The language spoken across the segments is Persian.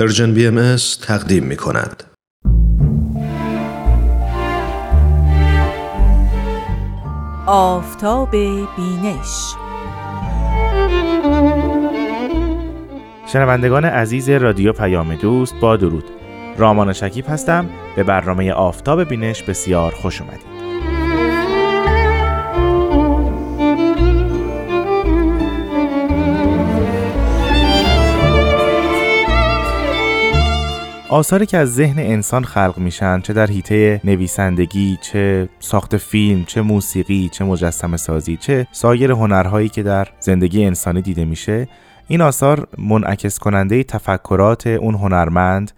Persian BMS تقدیم می کند. آفتاب بینش. شنوندگان عزیز رادیو پیام دوست با درود. رامان شکیب هستم. به برنامه آفتاب بینش بسیار خوش اومدید. آثاری که از ذهن انسان خلق میشن چه در حیطه نویسندگی چه ساخت فیلم چه موسیقی چه مجسم سازی چه سایر هنرهایی که در زندگی انسانی دیده میشه این آثار منعکس کننده تفکرات اون هنرمند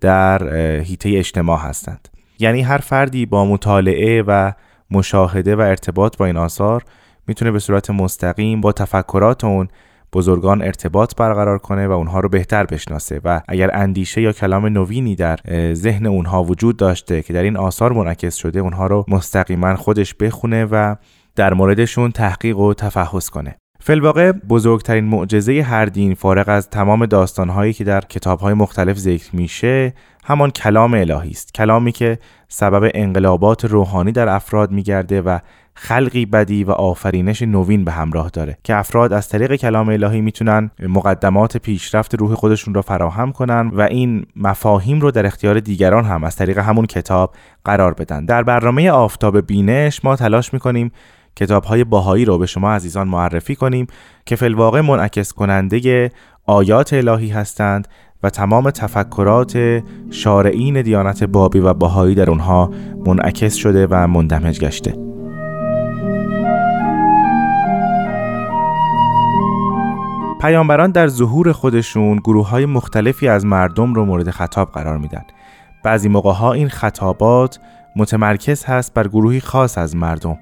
در حیطه اجتماع هستند. یعنی هر فردی با مطالعه و مشاهده و ارتباط با این آثار می‌تونه به صورت مستقیم با تفکرات اون بزرگان ارتباط برقرار کنه و اونها رو بهتر بشناسه و اگر اندیشه یا کلام نوینی در ذهن اونها وجود داشته که در این آثار منعکس شده اونها رو مستقیما خودش بخونه و در موردشون تحقیق و تفحص کنه. فلواقع بزرگترین معجزه هر دین فارغ از تمام داستانهایی که در کتابهای مختلف ذکر میشه همان کلام الهی است. کلامی که سبب انقلابات روحانی در افراد میگرده و خلقی بدی و آفرینش نوین به همراه داره که افراد از طریق کلام الهی می‌تونن مقدمات پیشرفت روح خودشون رو فراهم کنن و این مفاهیم رو در اختیار دیگران هم از طریق همون کتاب قرار بدن. در برنامه آفتاب بینش ما تلاش می‌کنیم کتاب های باهایی رو به شما عزیزان معرفی کنیم که فلواقع منعکس کننده آیات الهی هستند و تمام تفکرات شارعین دیانت بابی و باهایی در اونها منعکس شده و مندمج گشته. پیامبران در ظهور خودشون گروه های مختلفی از مردم رو مورد خطاب قرار میدن. بعضی موقع ها این خطابات متمرکز هست بر گروهی خاص از مردم.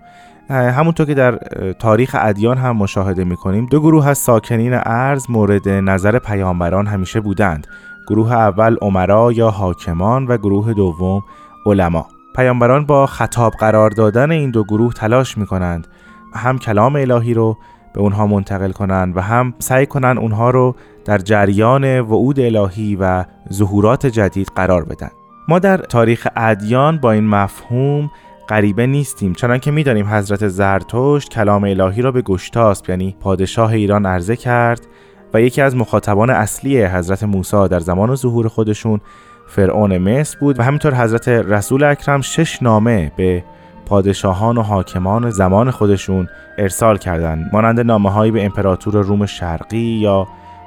همونطور که در تاریخ ادیان هم مشاهده می‌کنیم دو گروه از ساکنین ارز مورد نظر پیامبران همیشه بودند. گروه اول عمرا یا حاکمان و گروه دوم علما. پیامبران با خطاب قرار دادن این دو گروه تلاش می‌کنند. هم کلام الهی رو به اونها منتقل کنن و هم سعی کنن اونها رو در جریان وعود الهی و ظهورات جدید قرار بدن. ما در تاریخ ادیان با این مفهوم غریبه نیستیم چنان که می‌دانیم حضرت زرتشت کلام الهی را به گشتاسپ یعنی پادشاه ایران عرضه کرد و یکی از مخاطبان اصلی حضرت موسی در زمان ظهور خودشون فرعون مصر بود و همینطور حضرت رسول اکرم شش نامه به پادشاهان و حاکمان زمان خودشون ارسال کردند. مانند نامه هایی به امپراتور روم شرقی یا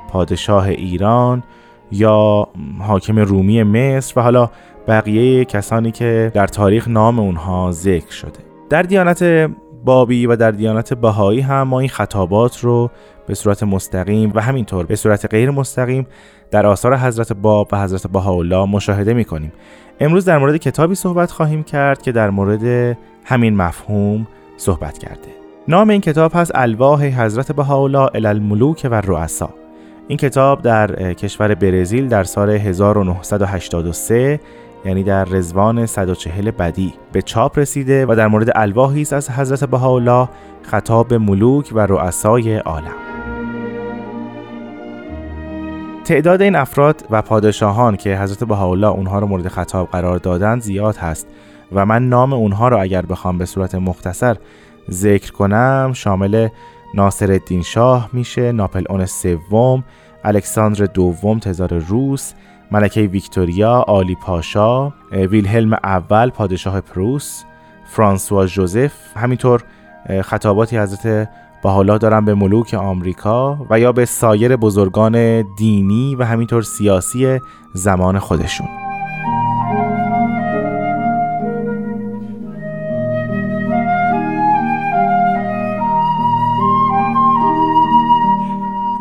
پادشاه ایران یا حاکم رومی مصر و حالا بقیه کسانی که در تاریخ نام اونها ذکر شده. در دیانت بابی و در دیانت بهایی هم ما این خطابات رو به صورت مستقیم و همینطور به صورت غیر مستقیم در آثار حضرت باب و حضرت بهاءالله مشاهده می کنیم امروز در مورد کتابی صحبت خواهیم کرد که در مورد همین مفهوم صحبت کرده. نام این کتاب هست الواح حضرت بهاءالله الملوک و رؤسا این کتاب در کشور برزیل در سال 1983 یعنی در رزوان 140 بدی به چاپ رسیده و در مورد الواحی است از حضرت بهاءالله خطاب ملوک و رؤسای عالم. تعداد این افراد و پادشاهان که حضرت بهاءالله اونها رو مورد خطاب قرار دادند زیاد هست. و من نام اونها رو اگر بخوام به صورت مختصر ذکر کنم شامل ناصر الدین شاه میشه ناپل اون سوم الکساندر دوم تزار روس ملکه ویکتوریا آلی پاشا ویلهلم اول پادشاه پروس فرانسوا جوزف. همینطور خطاباتی حضرت حالا دارن به ملوک آمریکا و یا به سایر بزرگان دینی و همینطور سیاسی زمان خودشون.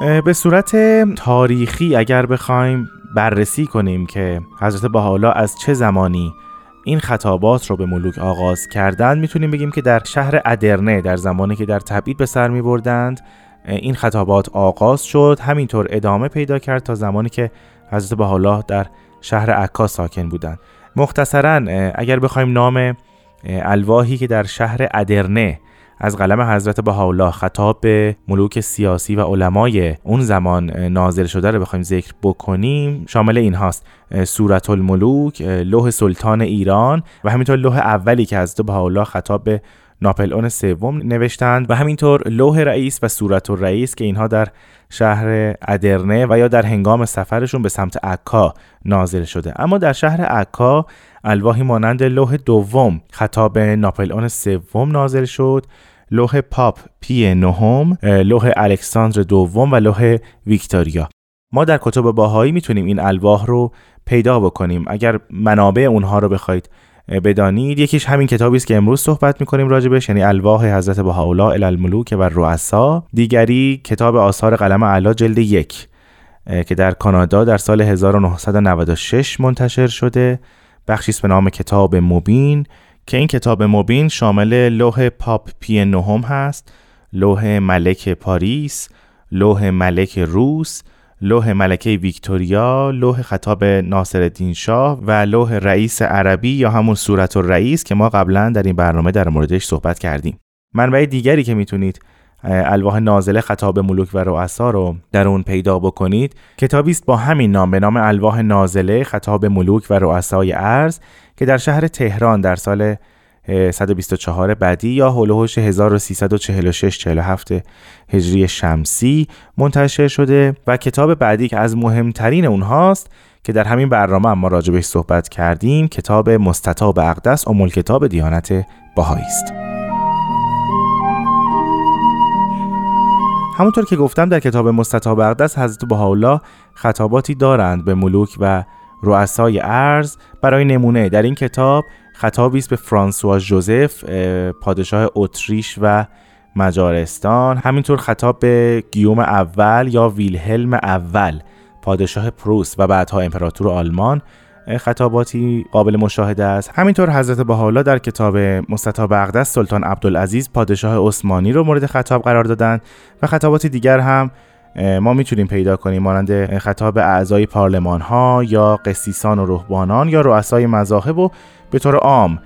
به صورت تاریخی اگر بخوایم بررسی کنیم که حضرت بهاءالله از چه زمانی این خطابات رو به ملوک آغاز کردند می‌تونیم بگیم که در شهر ادرنه در زمانی که در تبعید به سر می بردند این خطابات آغاز شد. همینطور ادامه پیدا کرد تا زمانی که حضرت بهاءالله در شهر عکا ساکن بودند. مختصرا اگر بخوایم نام الواحی که در شهر ادرنه از قلم حضرت بهاءالله خطاب به ملوک سیاسی و علمای اون زمان نازل شده رو بخوایم ذکر بکنیم. شامل این هاست سورة الملوک لوح سلطان ایران و همینطور لوح اولی که حضرت بهاءالله خطاب به ناپلئون سوم نوشتند و همینطور لوح رئیس و سوره رئیس که اینها در شهر ادرنه و یا در هنگام سفرشون به سمت عکا نازل شده. اما در شهر عکا الواحی مانند لوح دوم خطاب ناپلئون سوم نازل شد. لوح پاپ پی نهم لوح الکساندر دوم و لوح ویکتوریا. ما در کتب باهایی می‌تونیم این الواح رو پیدا بکنیم. اگر منابع اونها رو بخواید بدانید. یکیش همین کتابی است که امروز صحبت می‌کنیم راجبش یعنی الواح حضرت بهاءالله الملوک و رؤسا دیگری کتاب آثار قلم علا جلد یک که در کانادا در سال 1996 منتشر شده. بخشی به نام کتاب مبین که این کتاب مبین شامل لوح پاپ پی نهم هست لوح ملک پاریس لوح ملک روس لوح ملکه ویکتوریا، لوح خطاب ناصر شاه و لوح رئیس عربی یا همون صورت رئیس که ما قبلا در این برنامه در موردش صحبت کردیم. منبع دیگری که می‌تونید الواح نازله خطاب ملوک و رؤسا رو در اون پیدا بکنید کتابی است با همین نام به نام الواح نازله خطاب ملوک و رؤسای ارز که در شهر تهران در سال 124 بعدی یا هلوهوش 1346 47 هجری شمسی منتشر شده و کتاب بعدی که از مهمترین اونهاست که در همین برنامه ما راجبش صحبت کردیم کتاب مستطاب اقدس امول کتاب دیانت باهایی است. همونطور که گفتم در کتاب مستطاب اقدس حضرت بهاءالله خطاباتی دارند به ملوک و رؤسای ارز برای نمونه. در این کتاب خطابی است به فرانسوا جوزف پادشاه اتریش و مجارستان. همینطور خطاب به گیوم اول یا ویلهلم اول پادشاه پروس و بعدها امپراتور آلمان. خطاباتی قابل مشاهده است. همینطور حضرت بهاءالله در کتاب مستطاب اقدس سلطان عبدالعزیز پادشاه عثمانی رو مورد خطاب قرار دادند و خطابات دیگر هم ما می‌تونیم پیدا کنیم مانند خطاب اعضای پارلمان ها یا قسیسان و رهبانان یا رؤسای مذاهب و به طور عام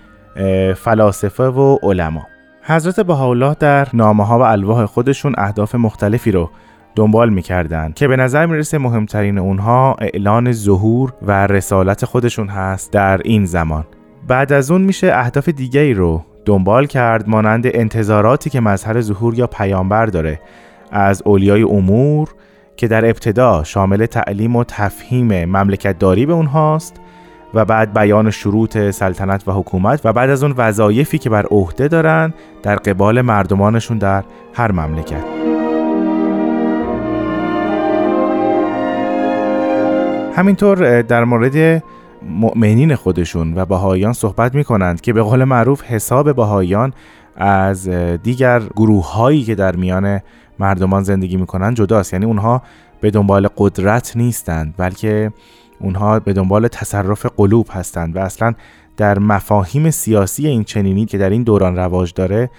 فلاسفه و علما. حضرت بهاءالله در نامه ها و الواح خودشون اهداف مختلفی رو دنبال می‌کردند که به نظر می‌رسه مهمترین اونها اعلان ظهور و رسالت خودشون هست در این زمان. بعد از اون میشه اهداف دیگری رو دنبال کرد مانند انتظاراتی که مظهر ظهور یا پیامبر داره از اولیای امور که در ابتدا شامل تعلیم و تفهیم مملکت داری به اونهاست و بعد بیان شروط سلطنت و حکومت و بعد از اون وظایفی که بر عهده دارن در قبال مردمانشون در هر مملکت. همینطور در مورد مؤمنین خودشون و بهاییان صحبت می کنند که به قول معروف حساب بهاییان از دیگر گروه هایی که در میان مردمان زندگی می‌کنن جداست. یعنی اونها به دنبال قدرت نیستند بلکه اونها به دنبال تصرف قلوب هستند و اصلا در مفاهیم سیاسی این چنینی که در این دوران رواج داره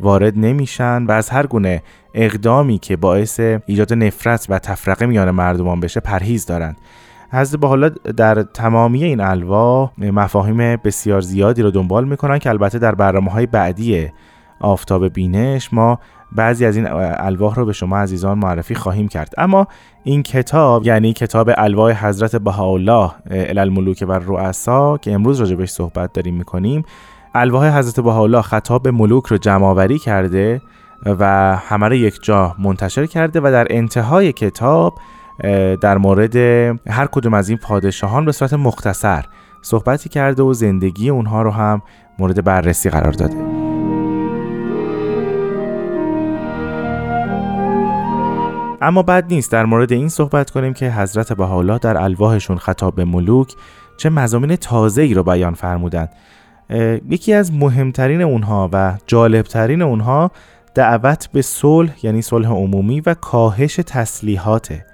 وارد نمیشن و از هر گونه اقدامی که باعث ایجاد نفرت و تفرقه میان مردمان بشه پرهیز دارند. حضرت حالا در تمامی این الوا مفاهیم بسیار زیادی رو دنبال می‌کنن که البته در برنامه های بعدی آفتاب بینش ما بعضی از این الواح رو به شما عزیزان معرفی خواهیم کرد. اما این کتاب یعنی کتاب الواح حضرت بهاءالله الملوک و رؤسا که امروز راجبش صحبت داریم می‌کنیم الواح حضرت بهاءالله خطاب به ملوک رو جمعآوری کرده و همه رو یک جا منتشر کرده و در انتهای کتاب در مورد هر کدوم از این پادشاهان به صورت مختصر صحبتی کرده و زندگی اونها رو هم مورد بررسی قرار داده. اما بد نیست در مورد این صحبت کنیم که حضرت بهاءالله در الواحشون خطاب به ملوک چه مزامین تازه ای رو بیان فرمودند. یکی از مهمترین اونها و جالبترین اونها دعوت به صلح یعنی صلح عمومی و کاهش تسلیحاته.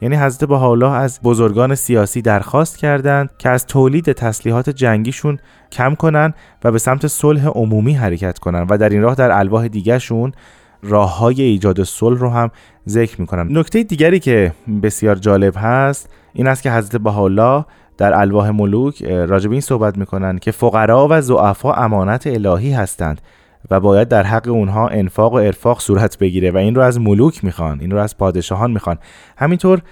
یعنی حضرت بهاءالله از بزرگان سیاسی درخواست کردند که از تولید تسلیحات جنگیشون کم کنن و به سمت صلح عمومی حرکت کنن و در این راه در الواح دیگرشون راه های ایجاد صلح رو هم ذکر می‌کنم. نکته دیگری که بسیار جالب هست این است که حضرت بهاءالله در الواح ملوک راجب این صحبت می‌کنند که فقرا و ضعفا امانت الهی هستند. و باید در حق اونها انفاق و ارفاق صورت بگیره و این رو از ملوک می‌خوان این رو از پادشاهان می‌خوان. همینطور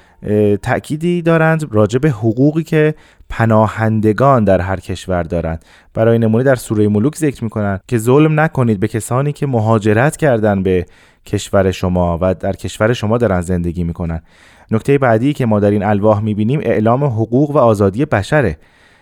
تأکیدی دارند راجع به حقوقی که پناهندگان در هر کشور دارند. برای نمونه در سوره ملوک ذکر می‌کنند که ظلم نکنید به کسانی که مهاجرت کردن به کشور شما و در کشور شما دارن زندگی می‌کنن. نکته بعدی که ما در این الواح می‌بینیم اعلام حقوق و آزادی بشره.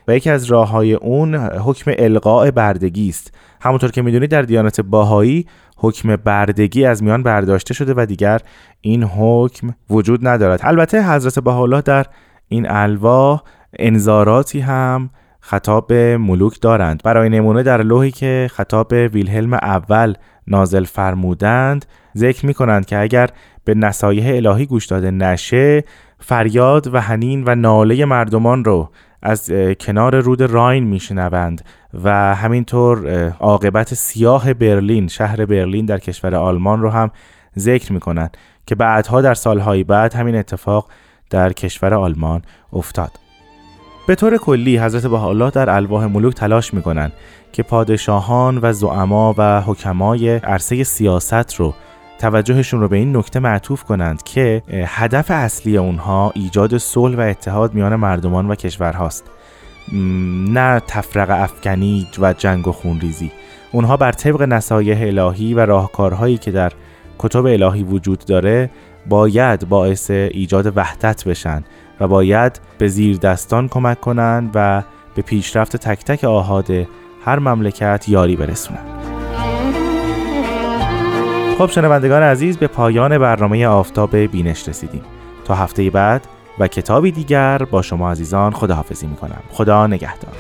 و یکی از راه های اون حکم القاء بردگی است. همونطور که می‌دونید در دیانت باهایی حکم بردگی از میان برداشته شده و دیگر این حکم وجود ندارد. البته حضرت بهاءالله در این الواح انذاراتی هم خطاب ملوک دارند. برای نمونه در لوحی که خطاب ویلهلم اول نازل فرمودند ذکر می کنند که اگر به نصایح الهی گوش داده نشه فریاد و هنین و ناله مردمان رو از کنار رود راین میشنوند و همینطور عاقبت سیاه برلین شهر برلین در کشور آلمان رو هم ذکر می‌کنند که بعدها در سالهای بعد همین اتفاق در کشور آلمان افتاد. به طور کلی حضرت بهاءالله در الواح ملوک تلاش می‌کنند که پادشاهان و زعما و حکمای عرصه سیاست رو توجهشون رو به این نکته معطوف کنند که هدف اصلی اونها ایجاد صلح و اتحاد میان مردمان و کشورهاست نه تفرق افکنی و جنگ و خونریزی اونها بر طبق نصایح الهی و راهکارهایی که در کتب الهی وجود داره باید باعث ایجاد وحدت بشن و باید به زیر دستان کمک کنند و به پیشرفت تک تک آهاد هر مملکت یاری برسونند. خب شنوندگان عزیز به پایان برنامه آفتاب بینش رسیدیم. تا هفته بعد و کتابی دیگر با شما عزیزان خداحافظی می‌کنم. خدا نگهدار.